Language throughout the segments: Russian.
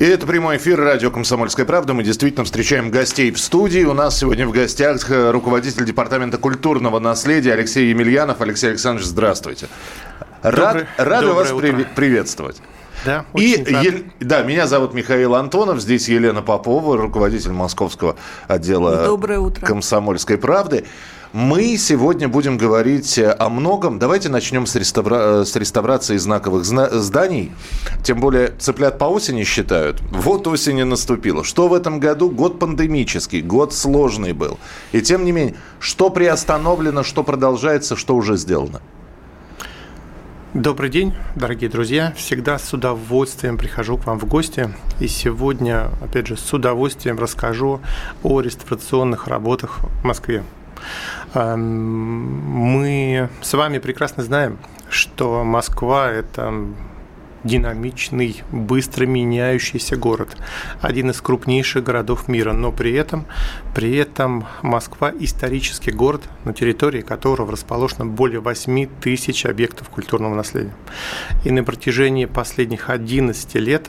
И это прямой эфир радио «Комсомольская правда». Мы действительно встречаем гостей в студии. У нас сегодня в гостях э, руководитель Департамента культурного наследия Алексей Емельянов. Алексей Александрович, здравствуйте. Рад, Доброе- рады доброе вас утро. при- приветствовать. Да, И. Ел- да, меня зовут Михаил Антонов, здесь Елена Попова, руководитель московского отдела Доброе утро. «Комсомольской правды». Мы сегодня будем говорить о многом. Давайте начнем с, реставра- с реставрации знаковых зна- зданий. Тем более цыплят по осени считают. Вот осень и наступила. Что в этом году? Год пандемический, год сложный был. И тем не менее, что приостановлено, что продолжается, что уже сделано? Добрый день, дорогие друзья. Всегда с удовольствием прихожу к вам в гости. И сегодня, опять же, с удовольствием расскажу о реставрационных работах в Москве. Эм, Мы с вами прекрасно знаем, что Москва – это динамичный, быстро меняющийся город, один из крупнейших городов мира, но при этом, при этом Москва исторический город, на территории которого расположено более 8 тысяч объектов культурного наследия. И на протяжении последних 11 лет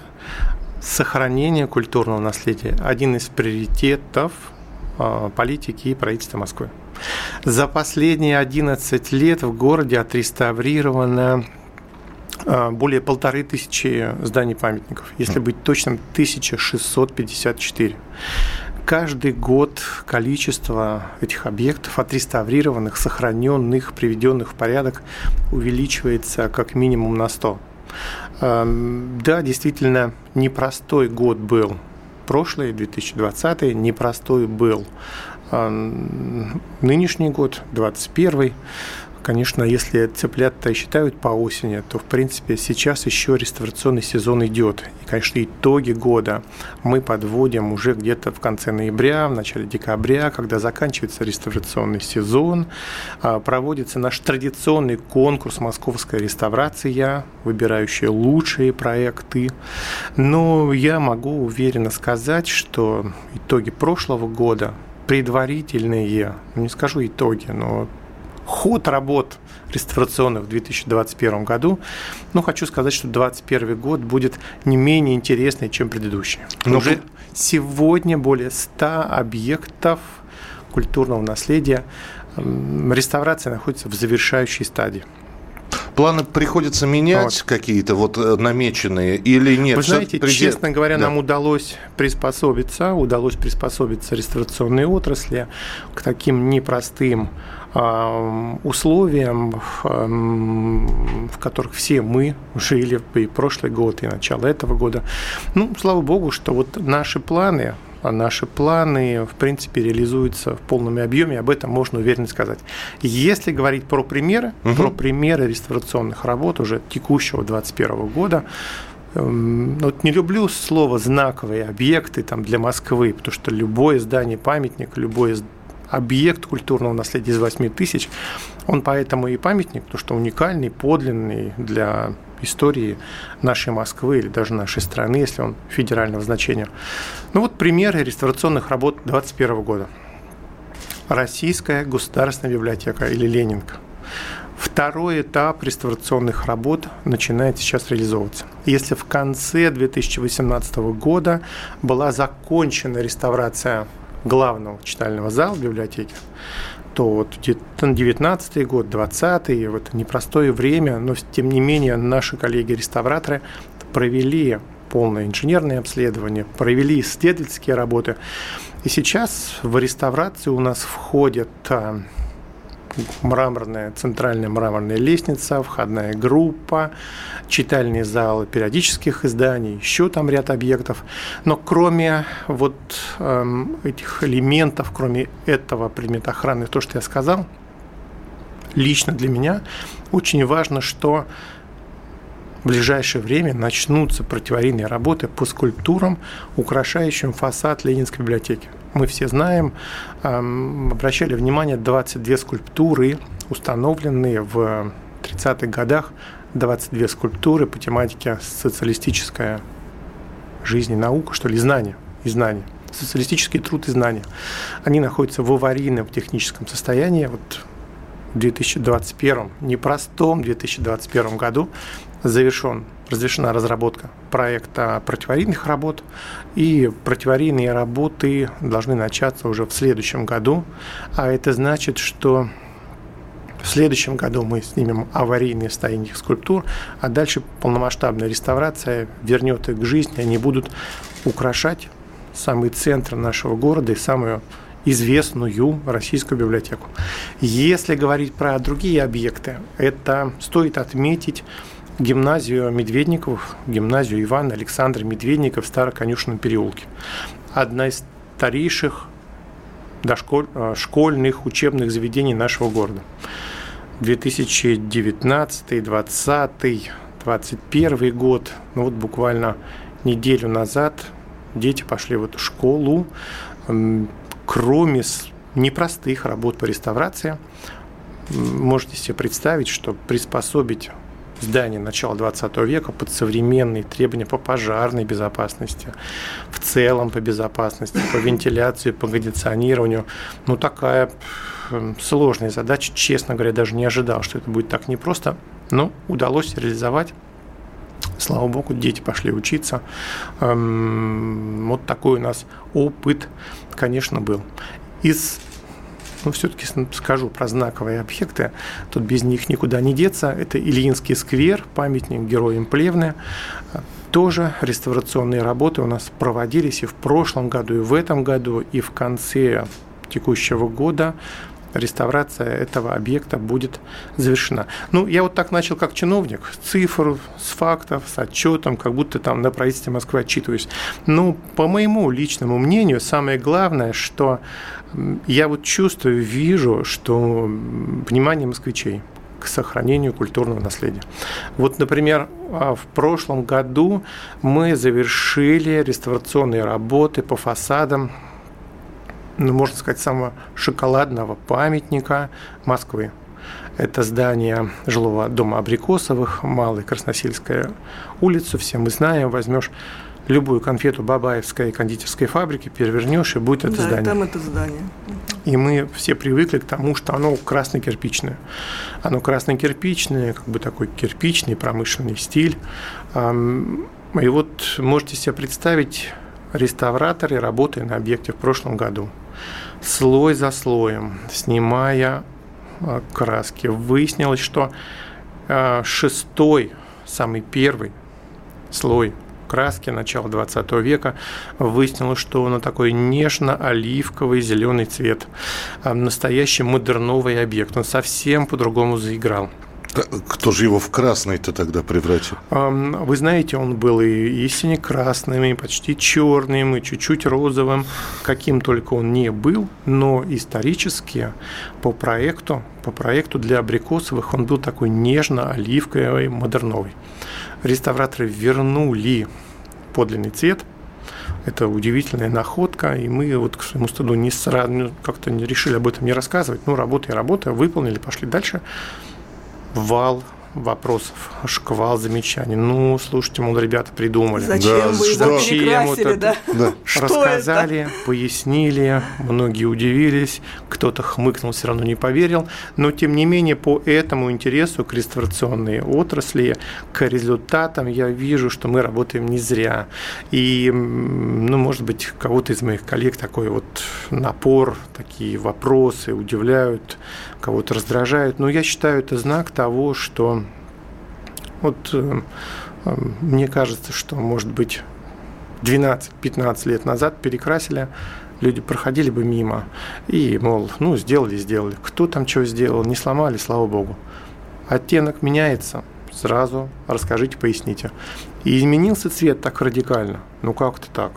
сохранение культурного наследия – один из приоритетов э, политики и правительства Москвы. За последние 11 лет в городе отреставрировано э, более полторы тысячи зданий памятников, если быть точным, 1654. Каждый год количество этих объектов отреставрированных, сохраненных, приведенных в порядок увеличивается как минимум на 100. Эм, Да, действительно, непростой год был прошлый, 2020, непростой был нынешний год, 2021. Конечно, если цыплят-то считают по осени, то, в принципе, сейчас еще реставрационный сезон идет. И, конечно, итоги года мы подводим уже где-то в конце ноября, в начале декабря, когда заканчивается реставрационный сезон. А, Проводится наш традиционный конкурс «Московская реставрация», выбирающая лучшие проекты. Но я могу уверенно сказать, что итоги прошлого года предварительные, не скажу итоги, но ход работ реставрационных в 2021 году, ну, хочу сказать, что 2021 год будет не менее интересный, чем предыдущий. Ну, Уже сегодня более 100 объектов культурного наследия реставрация находится в завершающей стадии. Планы приходится менять Вот. какие-то вот э, намеченные или нет? Вы знаете, предел- честно говоря, Да. нам удалось приспособиться, удалось приспособиться реставрационной отрасли к таким непростым ам, условиям, ам, в которых все мы жили и прошлый год, и начало этого года. Ну, слава богу, что вот наши планы, а наши планы, в принципе, реализуются в полном объеме, об этом можно уверенно сказать. Если говорить про примеры, Мгм. про примеры реставрационных работ уже текущего 2021 года, Эм, Вот не люблю слово знаковые объекты там, для Москвы, потому что любое здание памятник, любой объект культурного наследия из 8 тысяч, он поэтому и памятник, потому что уникальный, подлинный для истории нашей Москвы или даже нашей страны, если он федерального значения. Ну вот примеры реставрационных работ 2021 года. Российская государственная библиотека или Ленинка. Второй этап реставрационных работ начинает сейчас реализовываться. Если в конце 2018 года была закончена реставрация главного читального зала библиотеки, то вот где-то 19 год, 20 в это непростое время, но тем не менее наши коллеги-реставраторы провели полное инженерное обследование, провели исследовательские работы. И сейчас в реставрацию у нас входят а, мраморная, центральная мраморная лестница, входная группа, читальные залы периодических изданий, еще там ряд объектов. Но кроме вот эм, этих элементов, кроме этого предмета охраны, то, что я сказал, лично для меня очень важно, что в ближайшее время начнутся противарийные работы по скульптурам, украшающим фасад Ленинской библиотеки. Мы все знаем, эм, обращали внимание, 22 скульптуры установлены в 30-х годах 22 скульптуры по тематике социалистическая жизнь и наука, что ли, знания и знания. Социалистический труд и знания. Они находятся в аварийном техническом состоянии. Вот в 2021, непростом 2021 году завершен, разрешена разработка проекта противоаварийных работ, и противоаварийные работы должны начаться уже в следующем году, а это значит, что в следующем году мы снимем аварийные состояния этих скульптур, а дальше полномасштабная реставрация вернет их к жизни, они будут украшать самый центр нашего города и самую известную российскую библиотеку. Если говорить про другие объекты, это стоит отметить гимназию Медведников, гимназию Ивана Александра Медведников в Староконюшенном переулке. Одна из старейших дошколь, э, школьных учебных заведений нашего города. 2019, 2020, 2021 год, ну вот буквально неделю назад дети пошли в эту школу. Кроме непростых работ по реставрации, можете себе представить, что приспособить здание начала 20 века под современные требования по пожарной безопасности, в целом по безопасности, по вентиляции, по кондиционированию. Ну, такая сложная задача, честно говоря, даже не ожидал, что это будет так непросто, но удалось реализовать. Слава богу, дети пошли учиться. Эм, вот такой у нас опыт, конечно, был. Из ну, все-таки скажу про знаковые объекты. Тут без них никуда не деться. Это Ильинский сквер, памятник героям Плевны. Тоже реставрационные работы у нас проводились и в прошлом году, и в этом году, и в конце текущего года реставрация этого объекта будет завершена. Ну, я вот так начал как чиновник, с цифр, с фактов, с отчетом, как будто там на правительстве Москвы отчитываюсь. Ну, по моему личному мнению, самое главное, что я вот чувствую, вижу, что внимание москвичей к сохранению культурного наследия. Вот, например, а, в прошлом году мы завершили реставрационные работы по фасадам ну, можно сказать, самого шоколадного памятника Москвы. Это здание жилого дома Абрикосовых, Малая Красносельская улица, все мы знаем, возьмешь любую конфету Бабаевской кондитерской фабрики, перевернешь, и будет это да, здание. там это здание. И мы все привыкли к тому, что оно красно-кирпичное. Оно красно-кирпичное, как бы такой кирпичный промышленный стиль. И вот можете себе представить реставраторы, работая на объекте в прошлом году – слой за слоем, снимая а, краски, выяснилось, что а, шестой, самый первый слой краски начала 20 века выяснилось, что он такой нежно-оливковый зеленый цвет. А, настоящий модерновый объект. Он совсем по-другому заиграл. Кто же его в красный-то тогда превратил? Вы знаете, он был и, и сине-красным, и почти черным, и чуть-чуть розовым, каким только он не был, но исторически по проекту, по проекту для абрикосовых он был такой нежно-оливковый, модерновый. Реставраторы вернули подлинный цвет, это удивительная находка, и мы вот к своему стыду не сразу как-то не решили об этом не рассказывать. Ну, работа и работа, выполнили, пошли дальше вал вопросов, шквал замечаний. Ну, слушайте, мол, ребята придумали. Зачем да, вы его Зачем это? Да? Да. Рассказали, это? пояснили, многие удивились, кто-то хмыкнул, все равно не поверил. Но, тем не менее, по этому интересу к реставрационной отрасли, к результатам я вижу, что мы работаем не зря. И, ну, может быть, кого-то из моих коллег такой вот напор, такие вопросы удивляют, кого-то раздражают. Но я считаю, это знак того, что вот э, э, мне кажется, что, может быть, 12-15 лет назад перекрасили, люди проходили бы мимо и, мол, ну, сделали, сделали. Кто там что сделал, не сломали, слава богу. Оттенок меняется, сразу расскажите, поясните. И изменился цвет так радикально. Ну, как-то так.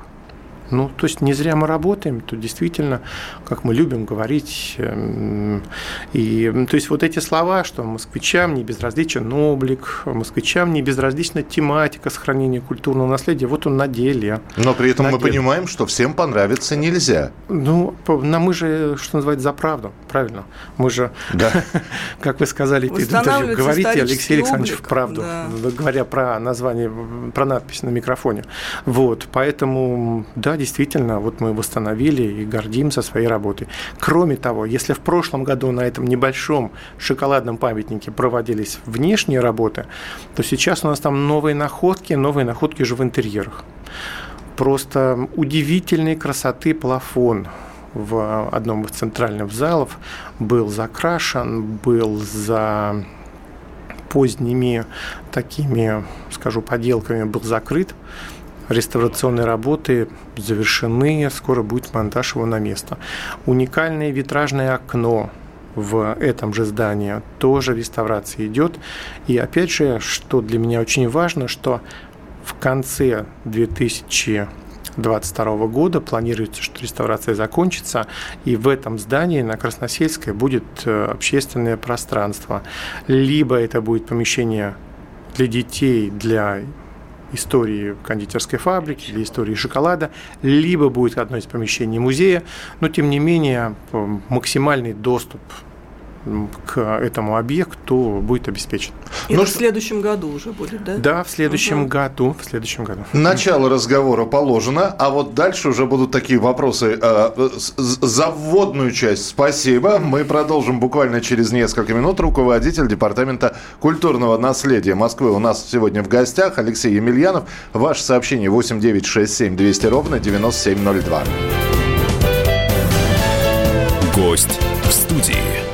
Ну, то есть не зря мы работаем, то действительно, как мы любим говорить, эм, и то есть вот эти слова, что москвичам не безразличен облик, москвичам не безразлична тематика сохранения культурного наследия, вот он на деле. Но при этом мы деле. понимаем, что всем понравиться нельзя. Ну, на мы же, что называется, за правду, правильно? Мы же, да. как вы сказали говорите, Алексей Александрович, облик, правду, да. говоря про название, про надпись на микрофоне. Вот, поэтому, да, действительно, вот мы восстановили и гордимся своей работой. Кроме того, если в прошлом году на этом небольшом шоколадном памятнике проводились внешние работы, то сейчас у нас там новые находки, новые находки уже в интерьерах. Просто удивительной красоты плафон в одном из центральных залов был закрашен, был за поздними такими, скажу, поделками был закрыт реставрационные работы завершены, скоро будет монтаж его на место. Уникальное витражное окно в этом же здании тоже реставрация идет. И опять же, что для меня очень важно, что в конце 2022 года планируется, что реставрация закончится, и в этом здании на Красносельской будет э, общественное пространство. Либо это будет помещение для детей, для истории кондитерской фабрики или истории шоколада, либо будет одно из помещений музея, но тем не менее максимальный доступ к этому объекту будет обеспечен. И ну, в следующем году уже будет, да? Да, в следующем угу. году. В следующем году. Начало разговора положено, а вот дальше уже будут такие вопросы. Э, за вводную часть спасибо. Мы продолжим буквально через несколько минут. Руководитель Департамента культурного наследия Москвы у нас сегодня в гостях Алексей Емельянов. Ваше сообщение 8967 200 ровно 9702. Гость в студии.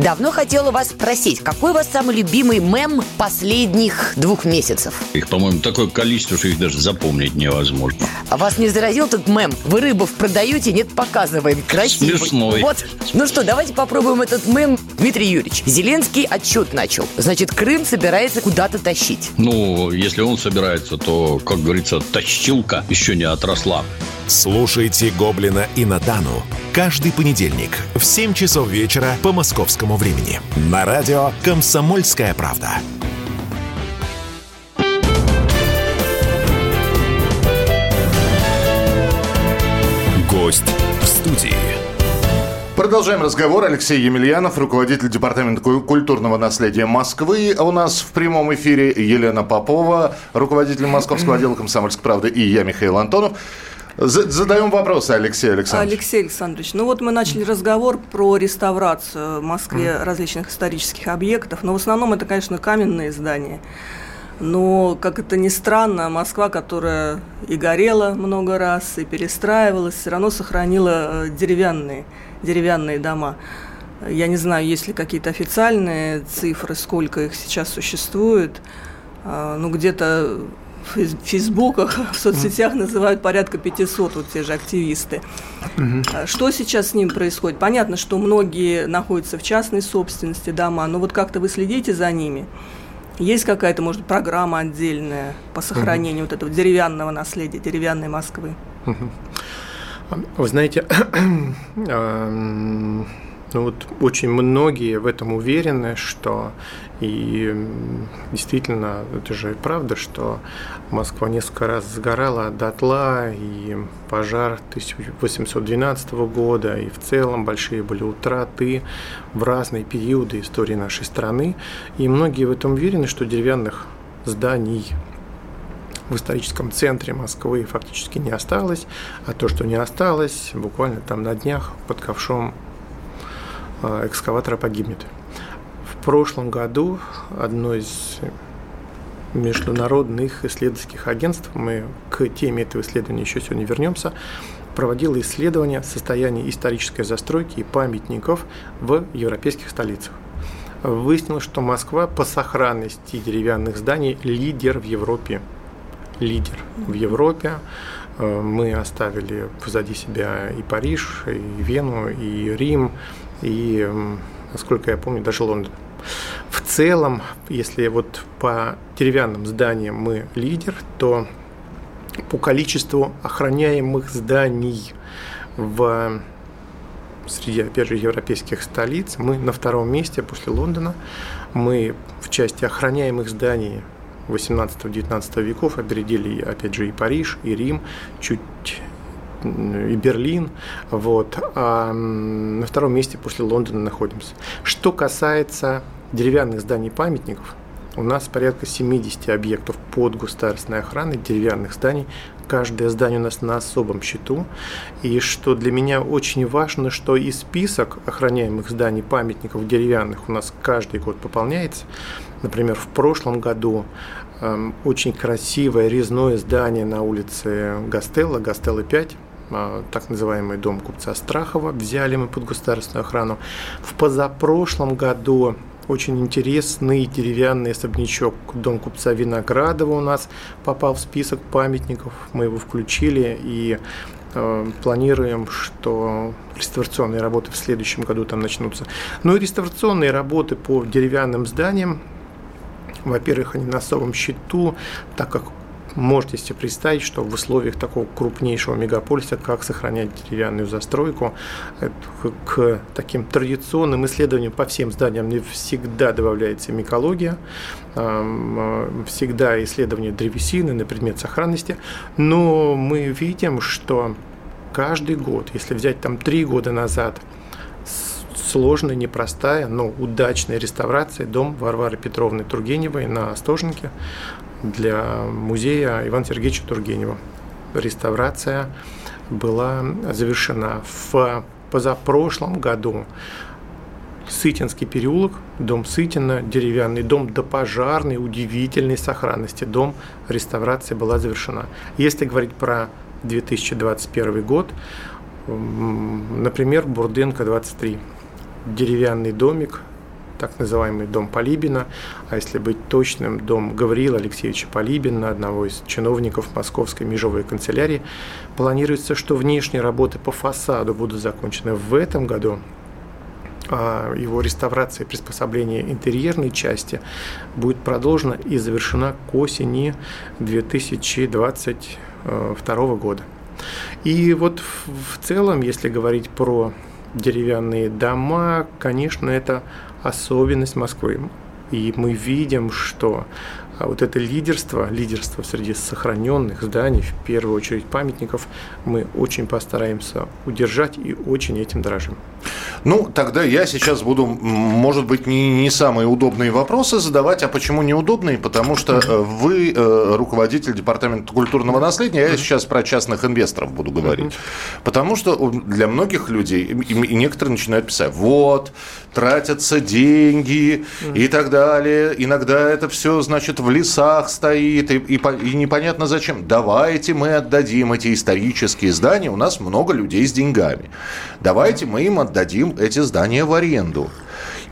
Давно хотела вас спросить, какой у вас самый любимый мем последних двух месяцев? Их, по-моему, такое количество, что их даже запомнить невозможно. А вас не заразил этот мем? Вы рыбов продаете, нет, показываем. Красивый. Смешной. Вот. Ну что, давайте попробуем этот мем. Дмитрий Юрьевич, Зеленский отчет начал. Значит, Крым собирается куда-то тащить. Ну, если он собирается, то, как говорится, тащилка еще не отросла. Слушайте «Гоблина» и «Натану» каждый понедельник в 7 часов вечера по московскому времени на радио «Комсомольская правда». Гость в студии. Продолжаем разговор. Алексей Емельянов, руководитель Департамента культурного наследия Москвы. У нас в прямом эфире Елена Попова, руководитель Московского отдела «Комсомольской правды», и я, Михаил Антонов. Задаем вопросы, Алексей Александрович. Алексей Александрович, ну вот мы начали разговор про реставрацию в Москве различных исторических объектов, но в основном это, конечно, каменные здания. Но, как это ни странно, Москва, которая и горела много раз, и перестраивалась, все равно сохранила э, деревянные, деревянные дома. Я не знаю, есть ли какие-то официальные цифры, сколько их сейчас существует. А, ну, где-то в фейсбуках, в соцсетях называют порядка 500, вот те же активисты. Угу. Что сейчас с ним происходит? Понятно, что многие находятся в частной собственности дома, но вот как-то вы следите за ними? Есть какая-то, может, программа отдельная по сохранению угу. вот этого деревянного наследия, деревянной Москвы? Вы знаете, ну вот очень многие в этом уверены, что и действительно, это же правда, что Москва несколько раз сгорала дотла, и пожар 1812 года, и в целом большие были утраты в разные периоды истории нашей страны. И многие в этом уверены, что деревянных зданий в историческом центре Москвы фактически не осталось, а то, что не осталось, буквально там на днях под ковшом экскаватора погибнет. В прошлом году одно из международных исследовательских агентств, мы к теме этого исследования еще сегодня вернемся, проводило исследование состояния исторической застройки и памятников в европейских столицах. Выяснилось, что Москва по сохранности деревянных зданий лидер в Европе. Лидер в Европе. Э, мы оставили позади себя и Париж, и Вену, и Рим, и, насколько я помню, даже Лондон. В целом, если вот по деревянным зданиям мы лидер, то по количеству охраняемых зданий в среди, опять же, европейских столиц мы на втором месте после Лондона. Мы в части охраняемых зданий 18-19 веков опередили, опять же, и Париж, и Рим, чуть и Берлин, вот, а на втором месте после Лондона находимся. Что касается деревянных зданий памятников, у нас порядка 70 объектов под государственной охраной, деревянных зданий. Каждое здание у нас на особом счету. И что для меня очень важно, что и список охраняемых зданий, памятников деревянных у нас каждый год пополняется. Например, в прошлом году э, очень красивое резное здание на улице Гастелла, Гастелла 5, а, так называемый дом купца Страхова, взяли мы под государственную охрану. В позапрошлом году очень интересный деревянный особнячок дом купца Виноградова у нас попал в список памятников. Мы его включили и э, планируем, что реставрационные работы в следующем году там начнутся. Ну и реставрационные работы по деревянным зданиям во-первых, они на особом счету, так как можете себе представить, что в условиях такого крупнейшего мегаполиса, как сохранять деревянную застройку, к таким традиционным исследованиям по всем зданиям всегда добавляется микология, всегда исследование древесины на предмет сохранности, но мы видим, что каждый год, если взять там три года назад, сложная, непростая, но удачная реставрация дом Варвары Петровны Тургеневой на Остожнике для музея Ивана Сергеевича Тургенева. Реставрация была завершена в позапрошлом году. Сытинский переулок, дом Сытина, деревянный дом допожарный, удивительной сохранности. Дом реставрации была завершена. Если говорить про 2021 год, например, Бурденко 23, деревянный домик, так называемый дом Полибина, а если быть точным, дом Гавриила Алексеевича Полибина, одного из чиновников Московской межевой канцелярии. Планируется, что внешние работы по фасаду будут закончены в этом году, а его реставрация и приспособление интерьерной части будет продолжена и завершена к осени 2022 года. И вот в целом, если говорить про деревянные дома, конечно, это особенность Москвы. И мы видим, что а вот это лидерство, лидерство среди сохраненных зданий, в первую очередь памятников, мы очень постараемся удержать и очень этим дорожим. Ну, тогда я сейчас буду, может быть, не, не самые удобные вопросы задавать, а почему неудобные? Потому что э, вы э, руководитель департамента культурного наследия, я сейчас про частных инвесторов буду говорить. Потому что для многих людей, и некоторые начинают писать, вот, тратятся деньги и так далее. Иногда это все, значит, в лесах стоит, и, и, и непонятно зачем. Давайте мы отдадим эти исторические здания, у нас много людей с деньгами. Давайте мы им отдадим эти здания в аренду.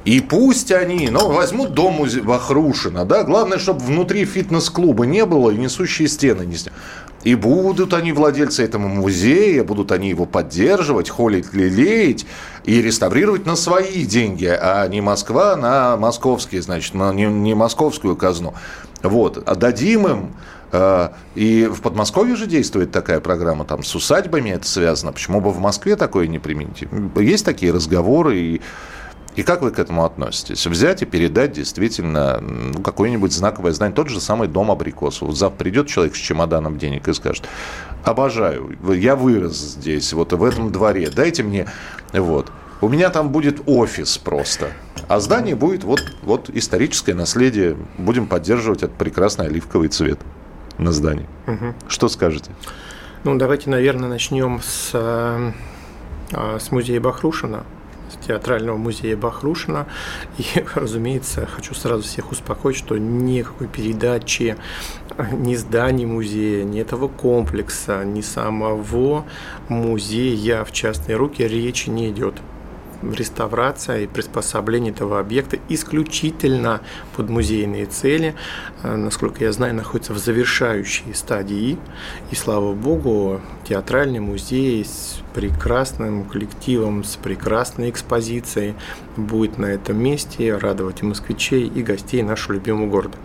И пусть они, ну, возьмут дом Вахрушина, да, главное, чтобы внутри фитнес-клуба не было и несущие стены не сняли. И будут они владельцы этого музея, будут они его поддерживать, холить, лелеять и реставрировать на свои деньги, а не Москва на московские, значит, на не, не московскую казну. Вот, отдадим им а, и в Подмосковье же действует такая программа, там с усадьбами это связано. Почему бы в Москве такое не применить? Есть такие разговоры, и, и как вы к этому относитесь? Взять и передать действительно ну, какое-нибудь знаковое здание, тот же самый дом абрикосов. Вот завтра придет человек с чемоданом денег и скажет, обожаю, я вырос здесь, вот в этом дворе, дайте мне, вот. У меня там будет офис просто. А здание будет вот, вот историческое наследие. Будем поддерживать этот прекрасный оливковый цвет на здании. Угу. Что скажете? Ну, давайте, наверное, начнем с, э, а, с музея Бахрушина, театрального музея Бахрушина. И, разумеется, хочу сразу всех успокоить, что никакой передачи ни зданий музея, ни этого комплекса, ни самого музея в частные руки речи не идет реставрация и приспособление этого объекта исключительно под музейные цели, э, насколько я знаю, находится в завершающей стадии. И слава богу, театральный музей с прекрасным коллективом, с прекрасной экспозицией будет на этом месте радовать и москвичей, и гостей нашего любимого города.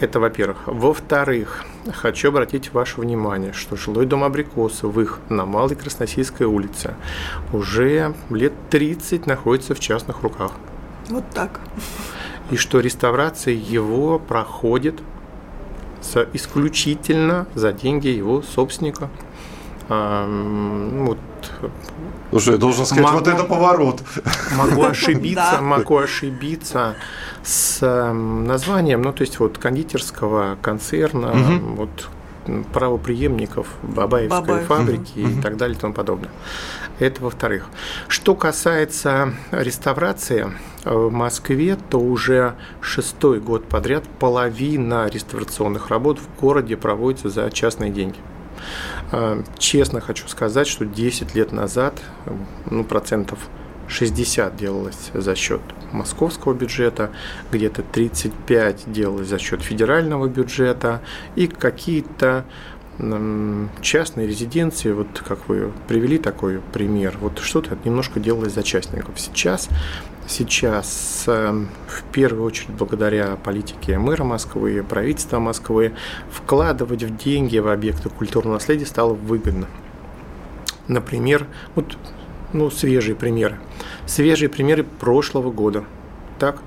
Это во-первых. Во-вторых, хочу обратить ваше внимание, что жилой дом Абрикосовых на Малой Красносельской улице уже лет 30 находится в частных руках. Вот так. И что реставрация его проходит исключительно за деньги его собственника. Вот Слушай, я должен сказать, могу, вот это поворот. Могу ошибиться, могу ошибиться с эм, названием, ну, то есть вот кондитерского концерна, угу. вот правоприемников Бабаевской Бабаев. фабрики угу. и так далее и тому подобное. Это во-вторых. Что касается реставрации э, в Москве, то уже шестой год подряд половина реставрационных работ в городе проводится за частные деньги. Э, честно хочу сказать, что 10 лет назад ну, процентов 60 делалось за счет московского бюджета, где-то 35 делалось за счет федерального бюджета и какие-то частные резиденции, вот как вы привели такой пример, вот что-то немножко делалось за частников. Сейчас сейчас эм, в первую очередь благодаря политике мэра Москвы, правительства Москвы, вкладывать в деньги в объекты культурного наследия стало выгодно. Например, вот ну, свежие примеры. Свежие примеры прошлого года. Так,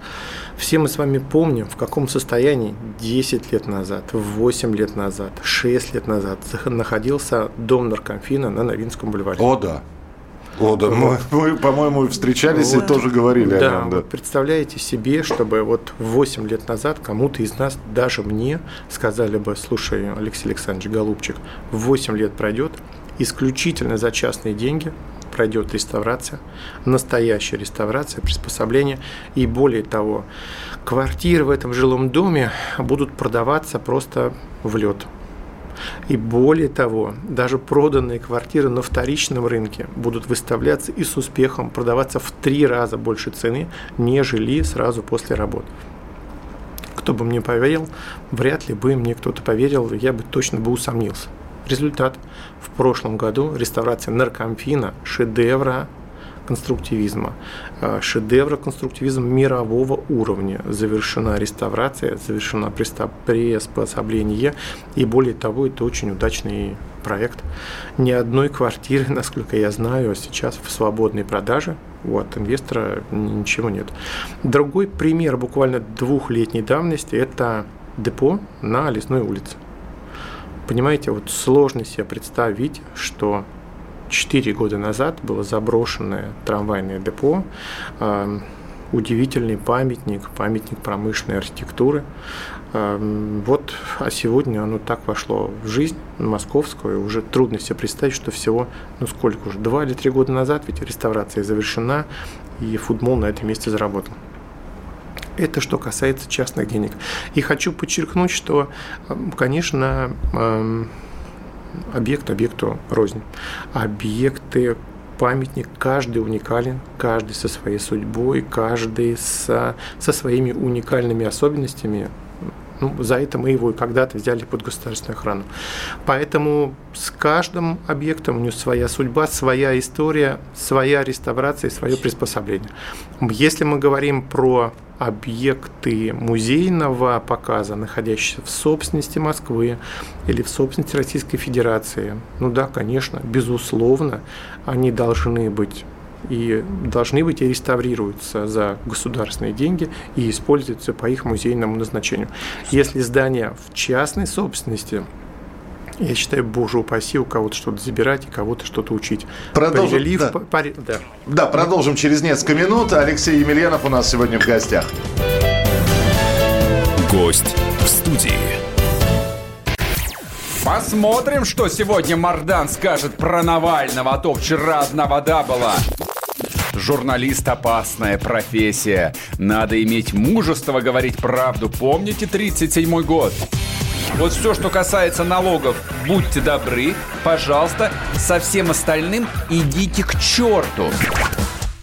все мы с вами помним, в каком состоянии 10 лет назад, 8 лет назад, 6 лет назад находился дом наркомфина на Новинском бульваре. О, да. О, да, мы, мы по-моему, встречались вот. и тоже говорили да, о нем. Да. Представляете себе, чтобы вот 8 лет назад кому-то из нас, даже мне, сказали бы, слушай, Алексей Александрович, голубчик, 8 лет пройдет, исключительно за частные деньги пройдет реставрация, настоящая реставрация, приспособление. И более того, квартиры в этом жилом доме будут продаваться просто в лед. И более того, даже проданные квартиры на вторичном рынке будут выставляться и с успехом продаваться в три раза больше цены, нежели сразу после работы. Кто бы мне поверил, вряд ли бы мне кто-то поверил, я бы точно бы усомнился. Результат. В прошлом году реставрация наркомфина, шедевра конструктивизма. Э, шедевра конструктивизма мирового уровня. Завершена реставрация, завершена приспособление, и более того, это очень удачный проект. Ни одной квартиры, насколько я знаю, сейчас в свободной продаже вот инвестора ничего нет. Другой пример буквально двухлетней давности – это депо на Лесной улице. Понимаете, вот сложно себе представить, что 4 года назад было заброшенное трамвайное депо, э, удивительный памятник, памятник промышленной архитектуры. Э, вот, а сегодня оно так вошло в жизнь московскую, уже трудно себе представить, что всего, ну сколько уже, 2 или 3 года назад ведь реставрация завершена, и футбол на этом месте заработал. Это что касается частных денег. И хочу подчеркнуть, что, конечно, объект объекту рознь. Объекты памятник, каждый уникален, каждый со своей судьбой, каждый со, со своими уникальными особенностями. Ну, за это мы его и когда-то взяли под государственную охрану. Поэтому с каждым объектом у него своя судьба, своя история, своя реставрация, свое приспособление. Если мы говорим про объекты музейного показа, находящиеся в собственности Москвы или в собственности Российской Федерации, ну да, конечно, безусловно, они должны быть и должны быть и реставрируются за государственные деньги и используются по их музейному назначению. Если здание в частной собственности, я считаю, боже упаси, у кого-то что-то забирать и кого-то что-то учить. Продолжим, Перелив, да. По, да. да, продолжим через несколько минут. Алексей Емельянов у нас сегодня в гостях. Гость в студии. Посмотрим, что сегодня Мардан скажет про Навального, а то вчера одна вода была. Журналист – опасная профессия. Надо иметь мужество говорить правду. Помните 37-й год? Вот все, что касается налогов, будьте добры, пожалуйста, со всем остальным идите к черту.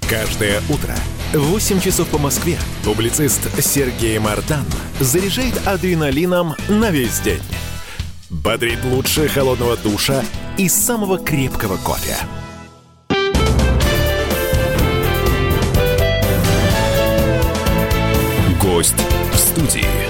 Каждое утро в 8 часов по Москве публицист Сергей Мартан заряжает адреналином на весь день. Бодрит лучше холодного душа и самого крепкого кофе. Гость в студии.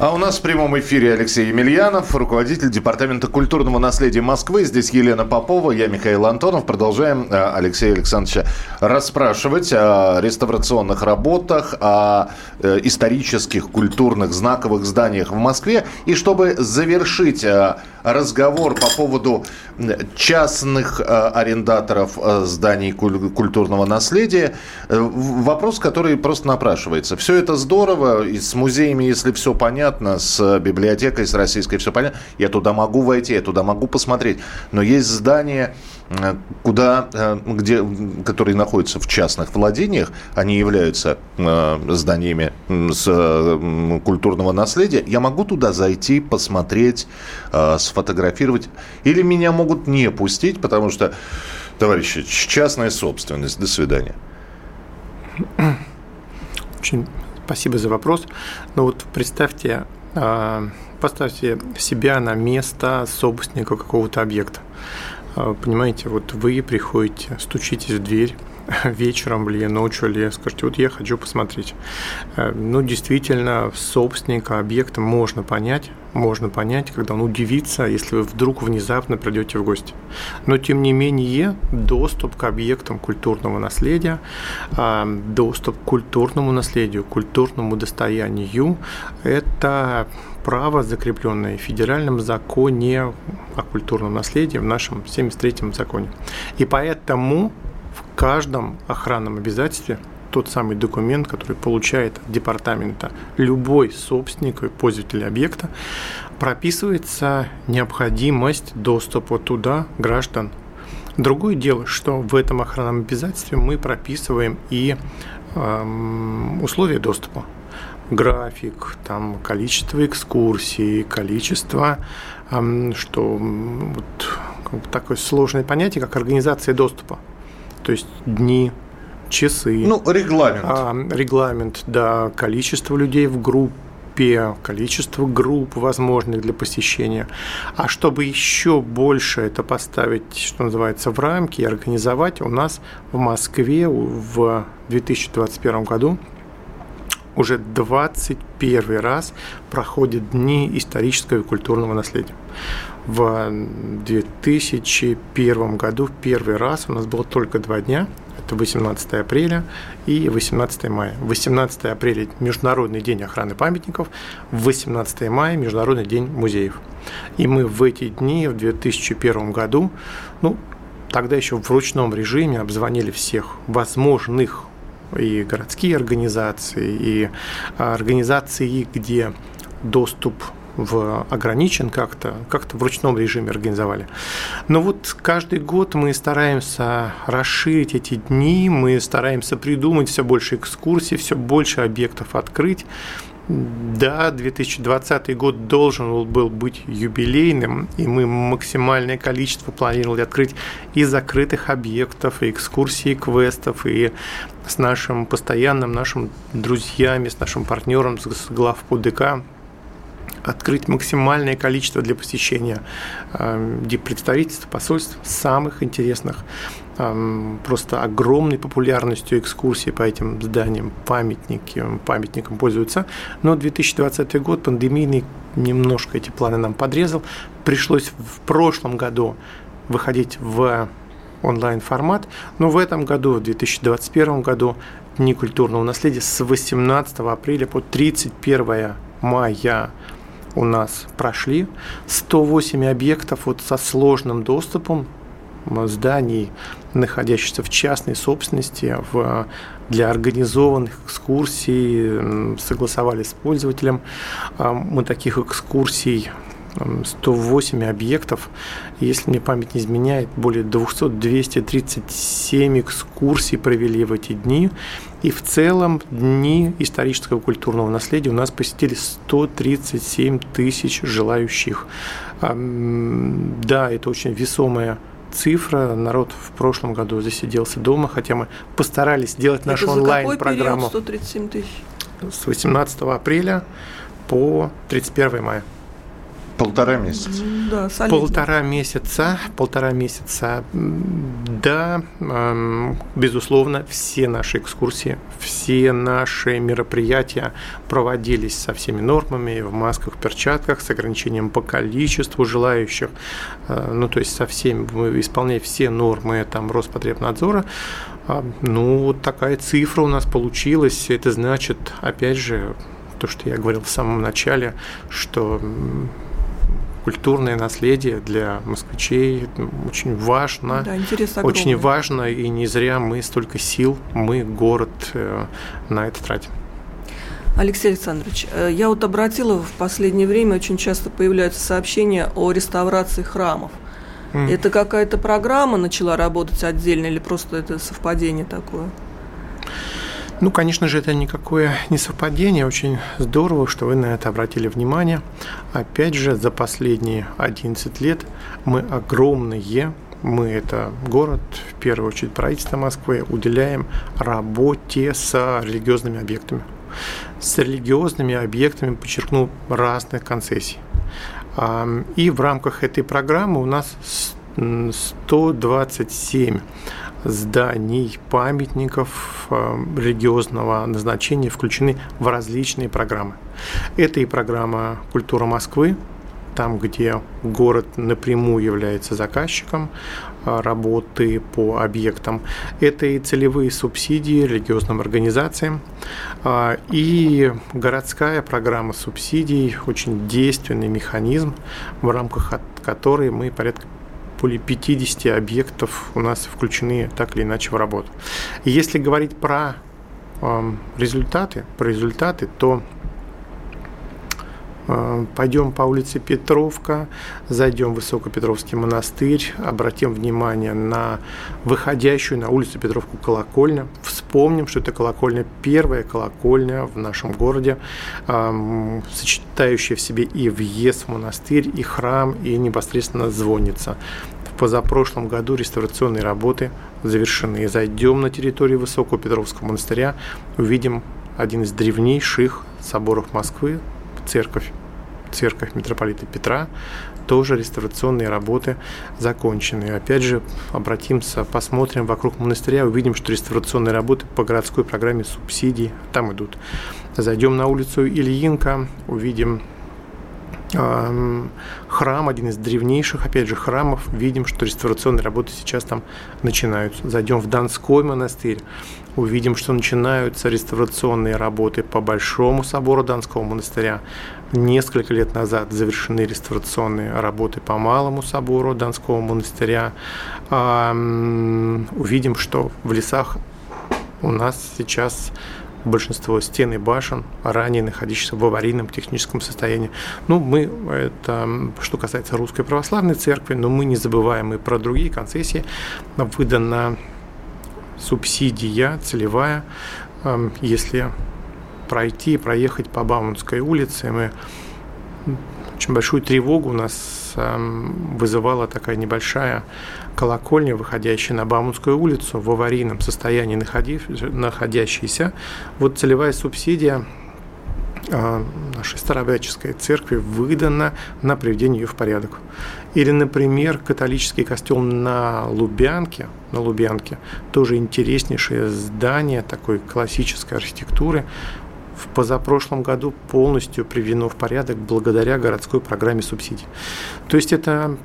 А у нас в прямом эфире Алексей Емельянов, руководитель Департамента культурного наследия Москвы. Здесь Елена Попова, я Михаил Антонов. Продолжаем э, Алексея Александровича расспрашивать о реставрационных работах, о э, исторических, культурных, знаковых зданиях в Москве. И чтобы завершить э, разговор по поводу частных арендаторов зданий культурного наследия, вопрос, который просто напрашивается. Все это здорово, и с музеями, если все понятно, понятно, с библиотекой, с российской все понятно. Я туда могу войти, я туда могу посмотреть. Но есть здания, э, куда, э, где, которые находятся в частных владениях, они являются э, зданиями с культурного наследия. Я могу туда зайти, посмотреть, сфотографировать. Или меня могут не пустить, потому что, товарищи, частная собственность. До свидания. Очень Спасибо за вопрос. Ну вот представьте, а, поставьте себя на место собственника какого-то объекта. А, понимаете, вот вы приходите, стучитесь в дверь, вечером или ночью или скажете, вот я хочу посмотреть. Э, ну, действительно, собственника объекта можно понять, можно понять, когда он удивится, если вы вдруг внезапно придете в гости. Но, тем не менее, доступ к объектам культурного наследия, э, доступ к культурному наследию, культурному достоянию – это право, закрепленное в федеральном законе о культурном наследии, в нашем 73-м законе. И поэтому каждом охранном обязательстве тот самый документ, который получает от департамента любой собственник и пользователь объекта, прописывается необходимость доступа туда граждан. Другое дело, что в этом охранном обязательстве мы прописываем и э, условия доступа. График, там, количество экскурсий, количество, э, что вот, такое сложное понятие, как организация доступа то есть дни, часы. Ну, регламент. А, регламент, да, количество людей в группе, количество групп возможных для посещения. А чтобы еще больше это поставить, что называется, в рамки и организовать, у нас в Москве в 2021 году уже 21 раз проходят дни исторического и культурного наследия. В 2001 году первый раз у нас было только два дня, это 18 апреля и 18 мая. 18 апреля – Международный день охраны памятников, 18 мая – Международный день музеев. И мы в эти дни, в 2001 году, ну, тогда еще в ручном режиме обзвонили всех возможных и городские организации, и организации, где доступ в ограничен как-то, как-то в ручном режиме организовали. Но вот каждый год мы стараемся расширить эти дни, мы стараемся придумать все больше экскурсий, все больше объектов открыть. Да, 2020 год должен был быть юбилейным, и мы максимальное количество планировали открыть и закрытых объектов, и экскурсий, и квестов, и с нашим постоянным нашим друзьями, с нашим партнером, с главпо ДК открыть максимальное количество для посещения э, представительств, посольств самых интересных, просто огромной популярностью экскурсии по этим зданиям, памятники, памятникам пользуются. Но 2020 год пандемийный немножко эти планы нам подрезал. Пришлось в прошлом году выходить в онлайн-формат, но в этом году, в 2021 году, Дни культурного наследия с 18 апреля по 31 мая у нас прошли. 108 объектов вот со сложным доступом зданий, находящихся в частной собственности, в, для организованных экскурсий, согласовали с пользователем. А, мы таких экскурсий 108 объектов. Если мне память не изменяет, более 200-237 экскурсий провели в эти дни. И в целом дни исторического культурного наследия у нас посетили 137 тысяч желающих. Да, это очень весомое цифра. Народ в прошлом году засиделся дома, хотя мы постарались сделать нашу онлайн-программу. 137 тысяч? С 18 апреля по 31 мая. Полтора месяца. Да, солидно. Полтора месяца, полтора месяца. Да, эм, безусловно, все наши экскурсии, все наши мероприятия проводились со всеми нормами, в масках, в перчатках, с ограничением по количеству желающих, э, ну, то есть со всеми, исполняя все нормы там Роспотребнадзора. А, ну, вот такая цифра у нас получилась. Это значит, опять же, то, что я говорил в самом начале, что культурное наследие для москвичей очень важно. Да, интерес огромный. Очень важно, и не зря мы столько сил, мы, город, э, на это тратим. Алексей Александрович, э, я вот обратила в последнее время, очень часто появляются сообщения о реставрации храмов. Mm. Это какая-то программа начала работать отдельно или просто это совпадение такое? Ну, конечно же, это никакое не совпадение. Очень здорово, что вы на это обратили внимание. Опять же, за последние 11 лет мы огромные мы, это город, в первую очередь правительство Москвы, уделяем работе с религиозными объектами. С религиозными объектами, подчеркну, разных концессий. И в рамках этой программы у нас 127 зданий, памятников э, религиозного назначения включены в различные программы. Это и программа «Культура Москвы», там, где город напрямую является заказчиком э, работы по объектам. Это и целевые субсидии религиозным организациям, э, и городская программа субсидий, очень действенный механизм, в рамках которой мы порядка более 50 объектов у нас включены так или иначе в работу. если говорить про э, результаты, про результаты, то пойдем по улице Петровка, зайдем в Высокопетровский монастырь, обратим внимание на выходящую на улицу Петровку колокольню, вспомним, что это колокольня, первая колокольня в нашем городе, э, сочетающая в себе и въезд в монастырь, и храм, и непосредственно звонница позапрошлом году реставрационные работы завершены. Зайдем на территорию Высокого Петровского монастыря, увидим один из древнейших соборов Москвы, церковь, церковь митрополита Петра, тоже реставрационные работы закончены. Опять же, обратимся, посмотрим вокруг монастыря, увидим, что реставрационные работы по городской программе субсидий там идут. Зайдем на улицу Ильинка, увидим храм, один из древнейших, опять же, храмов. Видим, что реставрационные работы сейчас там начинаются. Зайдем в Донской монастырь, увидим, что начинаются реставрационные работы по Большому собору Донского монастыря. Несколько лет назад завершены реставрационные работы по Малому собору Донского монастыря. Увидим, что в лесах у нас сейчас большинство стен и башен, ранее находящихся в аварийном техническом состоянии. Ну, мы, это что касается Русской Православной Церкви, но мы не забываем и про другие концессии. Выдана субсидия целевая, эм, если пройти, проехать по Бауманской улице, мы очень большую тревогу у нас эм, вызывала такая небольшая колокольня, выходящая на Бауманскую улицу, в аварийном состоянии находящаяся. Вот целевая субсидия нашей Старообрядческой церкви выдана на приведение ее в порядок. Или, например, католический костел на Лубянке, на Лубянке, тоже интереснейшее здание такой классической архитектуры, в позапрошлом году полностью приведено в порядок благодаря городской программе субсидий. То есть это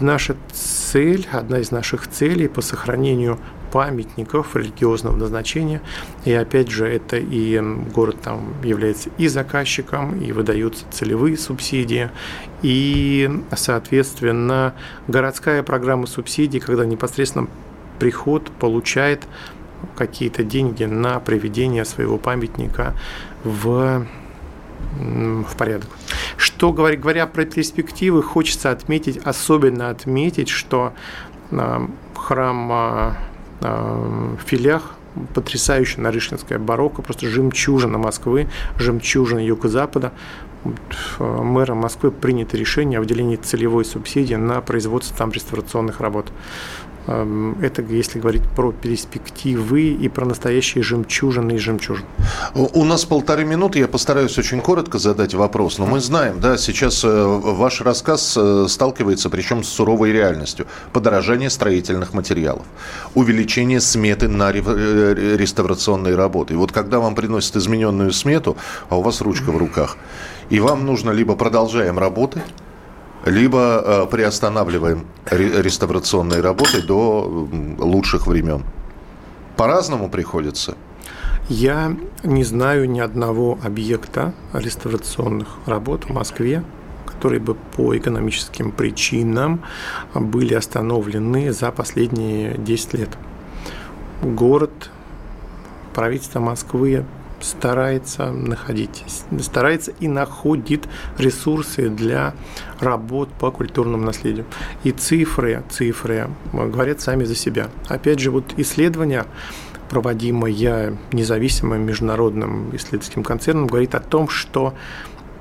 наша цель, одна из наших целей по сохранению памятников религиозного назначения. И опять же, это и город там является и заказчиком, и выдаются целевые субсидии, и, соответственно, городская программа субсидий, когда непосредственно приход получает какие-то деньги на приведение своего памятника в, в порядок. Что говоря, говоря про перспективы, хочется отметить, особенно отметить, что храм э, в Филях потрясающая Нарышкинская барокко, просто жемчужина Москвы, жемчужина Юго-Запада. мэром Москвы принято решение о выделении целевой субсидии на производство там реставрационных работ. Эм, это если говорить про перспективы и про настоящие жемчужины и жемчужин. У нас полторы минуты, я постараюсь очень коротко задать вопрос. Но мы знаем, да, сейчас э, ваш рассказ э, сталкивается, причем с суровой реальностью. Подорожание строительных материалов, увеличение сметы на э, реставрационные работы. И вот когда вам приносят измененную смету, а у вас ручка в руках, и вам нужно либо продолжаем работы, либо э, приостанавливаем реставрационные работы до лучших времен. По-разному приходится. Я не знаю ни одного объекта реставрационных работ в Москве, которые бы по экономическим причинам были остановлены за последние 10 лет. Город, правительство Москвы старается находить, старается и находит ресурсы для работ по культурному наследию. И цифры, цифры говорят сами за себя. Опять же, вот исследования, проводимое независимым международным исследовательским концерном, говорит о том, что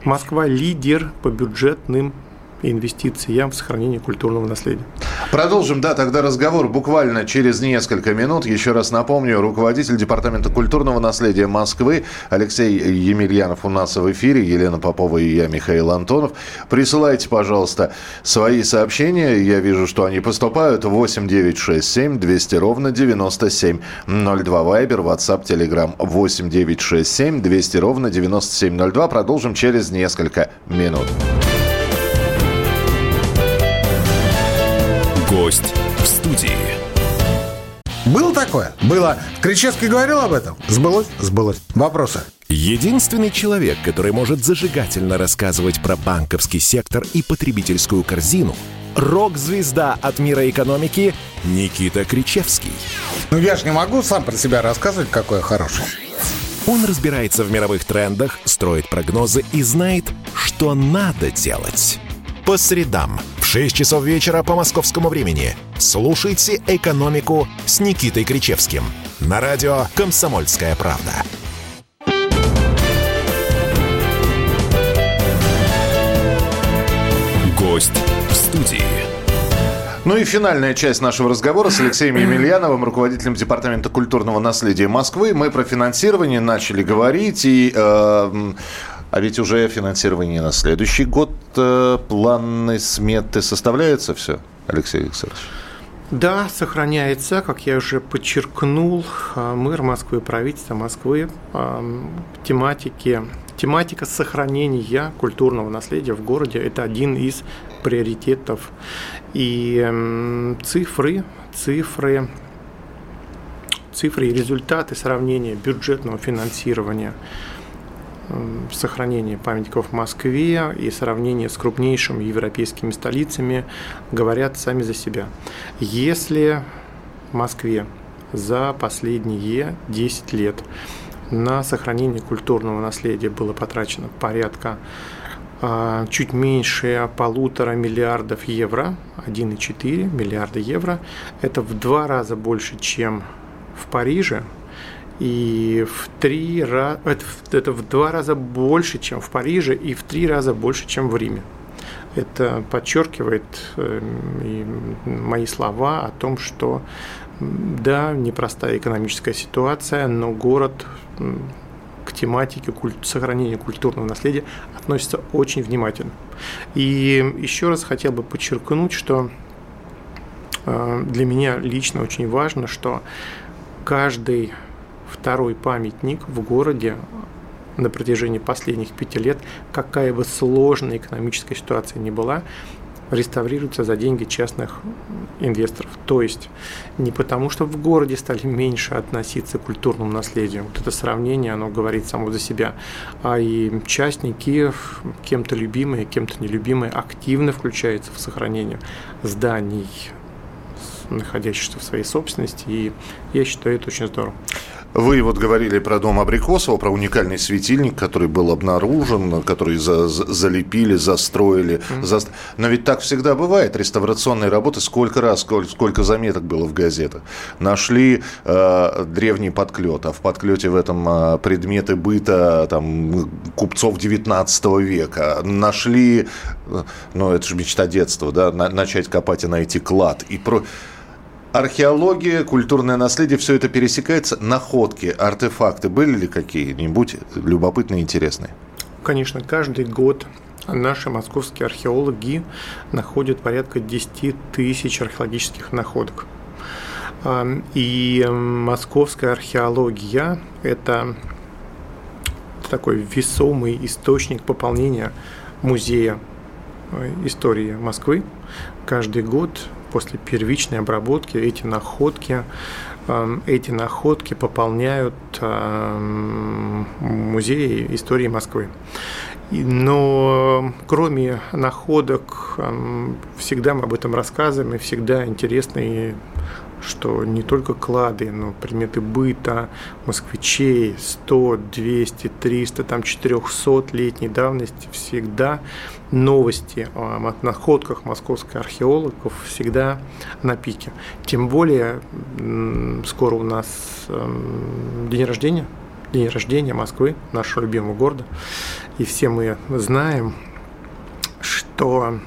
Москва лидер по бюджетным инвестициям в сохранение культурного наследия. Продолжим, да, тогда разговор буквально через несколько минут. Еще раз напомню, руководитель Департамента культурного наследия Москвы Алексей Емельянов у нас в эфире, Елена Попова и я, Михаил Антонов. Присылайте, пожалуйста, свои сообщения. Я вижу, что они поступают. 8 9 6 7 200 ровно 9702. Вайбер, WhatsApp, Telegram. 8 9 6 7 200 ровно 9702. Продолжим через несколько минут. Гость в студии. Было такое? Было. Кричевский говорил об этом? Сбылось? Сбылось. Вопросы? Единственный человек, который может зажигательно рассказывать про банковский сектор и потребительскую корзину – рок-звезда от мира экономики Никита Кричевский. Ну, я же не могу сам про себя рассказывать, какой я хороший. Он разбирается в мировых трендах, строит прогнозы и знает, что надо делать. По средам – 6 часов вечера по московскому времени. Слушайте «Экономику» с Никитой Кричевским. На радио «Комсомольская правда». Гость в студии. Ну и финальная часть нашего разговора с Алексеем Емельяновым, руководителем Департамента культурного наследия Москвы. Мы про финансирование начали говорить, и э, а ведь уже финансирование на следующий год, э, планы, сметы составляются все, Алексей Александрович? Да, сохраняется, как я уже подчеркнул, э, мэр Москвы, правительство Москвы, э, тематики, тематика сохранения культурного наследия в городе – это один из приоритетов. И цифры, цифры, цифры и результаты сравнения бюджетного финансирования – сохранение памятников в Москве и сравнение с крупнейшими европейскими столицами говорят сами за себя. Если в Москве за последние 10 лет на сохранение культурного наследия было потрачено порядка а, чуть меньше полутора миллиардов евро, 1,4 миллиарда евро. Это в два раза больше, чем в Париже, и в три раза, это, это в два раза больше, чем в Париже, и в три раза больше, чем в Риме. Это подчеркивает э, мои слова о том, что да, непростая экономическая ситуация, но город к тематике культ, сохранения культурного наследия относится очень внимательно. И еще раз хотел бы подчеркнуть, что э, для меня лично очень важно, что каждый второй памятник в городе на протяжении последних пяти лет, какая бы сложная экономическая ситуация ни была, реставрируется за деньги частных инвесторов. То есть не потому, что в городе стали меньше относиться к культурному наследию, вот это сравнение, оно говорит само за себя, а и частники, кем-то любимые, кем-то нелюбимые, активно включаются в сохранение зданий, находящихся в своей собственности, и я считаю это очень здорово. Вы вот говорили про дом Абрикосова, про уникальный светильник, который был обнаружен, который за, за, залепили, застроили. Mm-hmm. За... Но ведь так всегда бывает. Реставрационные работы сколько раз, сколько, сколько заметок было в газетах. Нашли э, древний подклет, а в подклете в этом э, предметы быта там, купцов 19 века. Нашли, э, ну это же мечта детства, да, на, начать копать и найти клад. И про археология, культурное наследие, все это пересекается. Находки, артефакты были ли какие-нибудь любопытные, интересные? Конечно, каждый год наши московские археологи находят порядка 10 тысяч археологических находок. И московская археология – это такой весомый источник пополнения музея э, истории Москвы. Каждый год после первичной обработки эти находки эм, эти находки пополняют эм, музеи истории Москвы. Но кроме находок, эм, всегда мы об этом рассказываем, и всегда интересные что не только клады, но предметы быта, москвичей 100, 200, 300, там 400-летней давности всегда новости о находках московских археологов всегда на пике. Тем более скоро у нас эм, день рождения, день рождения Москвы, нашего любимого города. И все мы знаем, что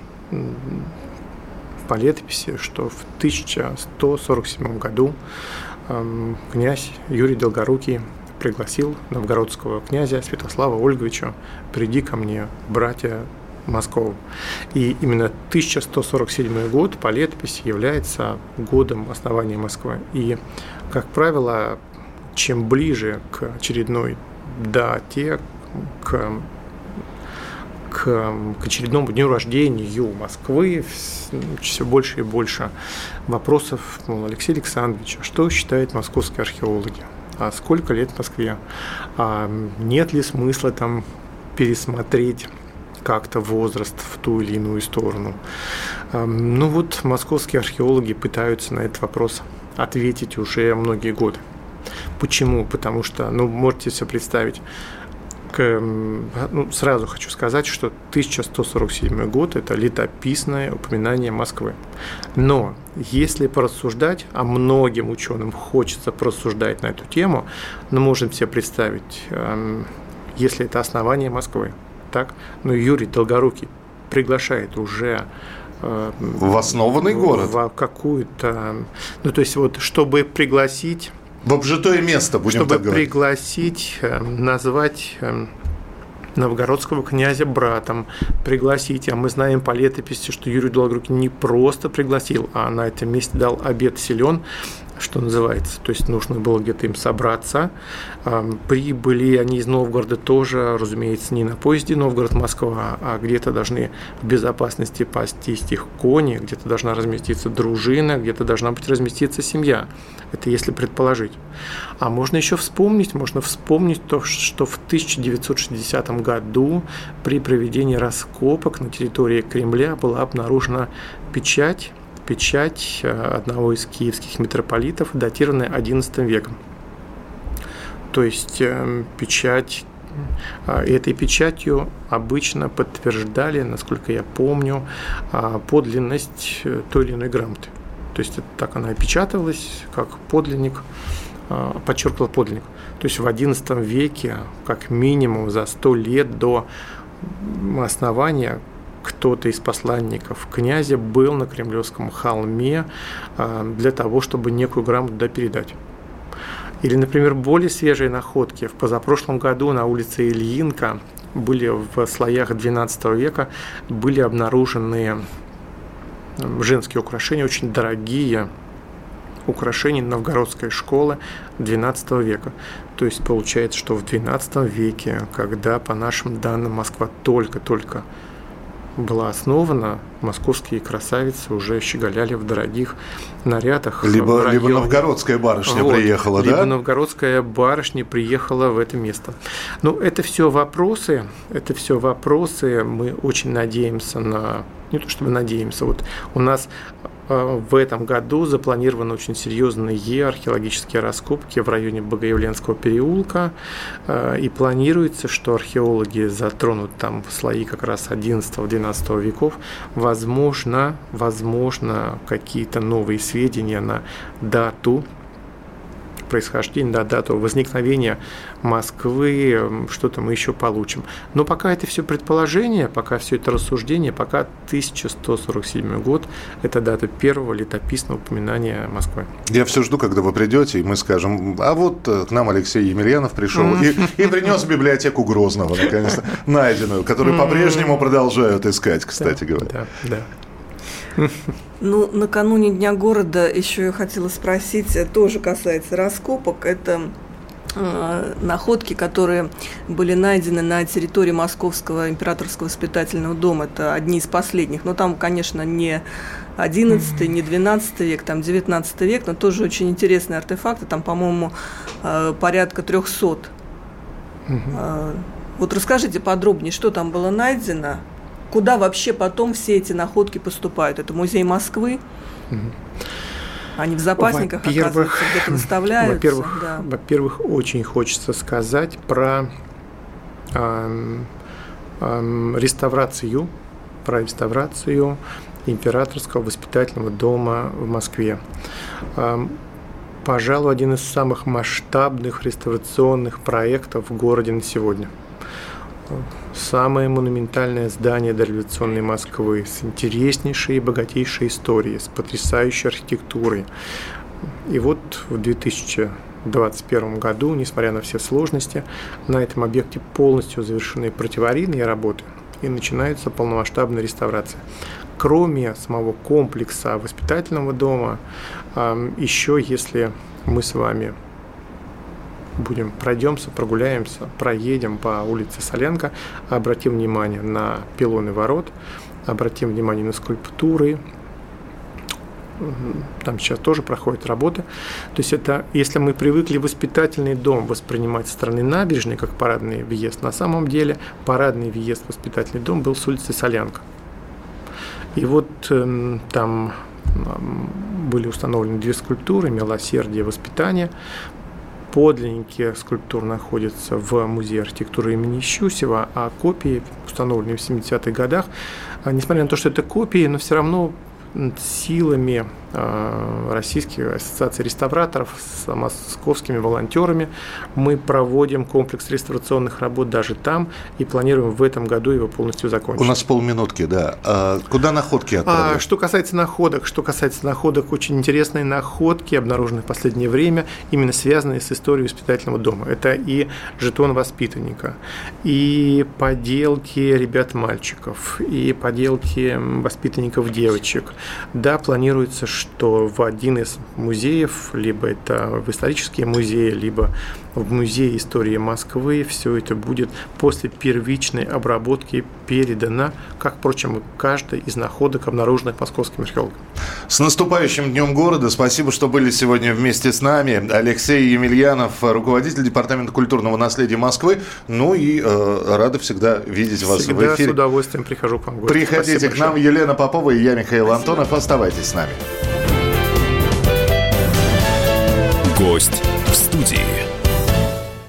по летописи, что в 1147 году эм, князь Юрий Долгорукий пригласил новгородского князя Святослава Ольговича «Приди ко мне, братья Москву». И именно 1147 год по летописи является годом основания Москвы. И, как правило, чем ближе к очередной дате, к к, к очередному дню рождения Москвы все больше и больше вопросов. Мол, Алексей Александрович, а что считают московские археологи? А сколько лет Москве? А нет ли смысла там пересмотреть как-то возраст в ту или иную сторону. Ну вот московские археологи пытаются на этот вопрос ответить уже многие годы. Почему? Потому что, ну, можете себе представить, ну, сразу хочу сказать, что 1147 год – это летописное упоминание Москвы. Но если порассуждать, а многим ученым хочется порассуждать на эту тему, но можем себе представить, эм, если это основание Москвы, так, но Юрий Долгорукий приглашает уже э, в основанный город в какую-то, ну то есть вот чтобы пригласить в обжитое место, будем Чтобы так говорить. пригласить, э, назвать э, новгородского князя братом, пригласить. А мы знаем по летописи, что Юрий Долгорукий не просто пригласил, а на этом месте дал обед силен что называется. То есть нужно было где-то им собраться. Прибыли они из Новгорода тоже, разумеется, не на поезде Новгород-Москва, а где-то должны в безопасности пастись их кони, где-то должна разместиться дружина, где-то должна быть разместиться семья. Это если предположить. А можно еще вспомнить, можно вспомнить то, что в 1960 году при проведении раскопок на территории Кремля была обнаружена печать печать э, одного из киевских митрополитов, датированная XI веком. То есть э, печать э, Этой печатью обычно подтверждали, насколько я помню, подлинность той или иной грамоты. То есть так она опечатывалась, как подлинник, подчеркивал подлинник. То есть в XI веке, как минимум за сто лет до основания кто-то из посланников князя был на Кремлевском холме а, для того, чтобы некую грамоту да передать. Или, например, более свежие находки. В позапрошлом году на улице Ильинка были в слоях XII века были обнаружены женские украшения, очень дорогие украшения новгородской школы XII века. То есть получается, что в XII веке, когда, по нашим данным, Москва только-только была основана, московские красавицы уже щеголяли в дорогих нарядах. Либо, либо новгородская барышня вот, приехала, либо да? Либо новгородская барышня приехала в это место. Ну, это все вопросы, это все вопросы. Мы очень надеемся на, не то чтобы надеемся, вот у нас в этом году запланированы очень серьезные археологические раскопки в районе Богоявленского переулка. Э, и планируется, что археологи затронут там слои как раз 11-12 веков. Возможно, возможно какие-то новые сведения на дату происхождения, да, дату возникновения Москвы, что-то мы еще получим. Но пока это все предположение, пока все это рассуждение, пока 1147 год – это дата первого летописного упоминания Москвы. Я все жду, когда вы придете, и мы скажем, а вот э, к нам Алексей Емельянов пришел и, и принес библиотеку Грозного, наконец-то, найденную, которую по-прежнему продолжают искать, кстати говоря. Да, да. Ну, накануне Дня города еще я хотела спросить, э, тоже касается раскопок, это э, находки, которые были найдены на территории Московского императорского воспитательного дома. Это одни из последних. Но там, конечно, не 11 не 12 век, там 19 век, но тоже очень интересные артефакты. Там, по-моему, э, порядка 300. Вот расскажите подробнее, что там было найдено, куда вообще потом все эти находки поступают? Это музей Москвы? Они в запасниках, во-первых, где-то выставляются. Во-первых, да. во-первых, очень хочется сказать про эм, эм, реставрацию, про реставрацию императорского воспитательного дома в Москве. Эм, пожалуй, один из самых масштабных реставрационных проектов в городе на сегодня – самое монументальное здание дореволюционной Москвы с интереснейшей и богатейшей историей, с потрясающей архитектурой. И вот в 2021 году, несмотря на все сложности, на этом объекте полностью завершены противоаварийные работы и начинается полномасштабная реставрация. Кроме самого комплекса воспитательного дома, еще если мы с вами будем пройдемся, прогуляемся, проедем по улице Соленко, обратим внимание на пилоны ворот, обратим внимание на скульптуры, там сейчас тоже проходят работы. То есть это, если мы привыкли воспитательный дом воспринимать со стороны набережной как парадный въезд, на самом деле парадный въезд в воспитательный дом был с улицы Солянка. И вот э, там были установлены две скульптуры «Милосердие и воспитание» подлинники скульптур находятся в Музее архитектуры имени Щусева, а копии, установленные в 70-х годах, а, несмотря на то, что это копии, но все равно силами э, Российской ассоциации реставраторов с московскими волонтерами мы проводим комплекс реставрационных работ даже там и планируем в этом году его полностью закончить. У нас полминутки, да. А куда находки отправляют? А, что касается находок, что касается находок, очень интересные находки, обнаруженные в последнее время, именно связанные с историей воспитательного дома. Это и жетон воспитанника, и поделки ребят-мальчиков, и поделки воспитанников девочек, да, планируется, что в один из музеев, либо это в исторические музеи, либо в Музее истории Москвы все это будет после первичной обработки передано, как, впрочем, и каждый из находок, обнаруженных московским археологом. С наступающим Днем города. Спасибо, что были сегодня вместе с нами. Алексей Емельянов, руководитель Департамента культурного наследия Москвы. Ну и э, рады всегда видеть вас всегда в эфире. с удовольствием прихожу к вам в гости. Приходите Спасибо к нам. Большое. Елена Попова и я, Михаил Спасибо. Антонов. Оставайтесь с нами. Гость в студии.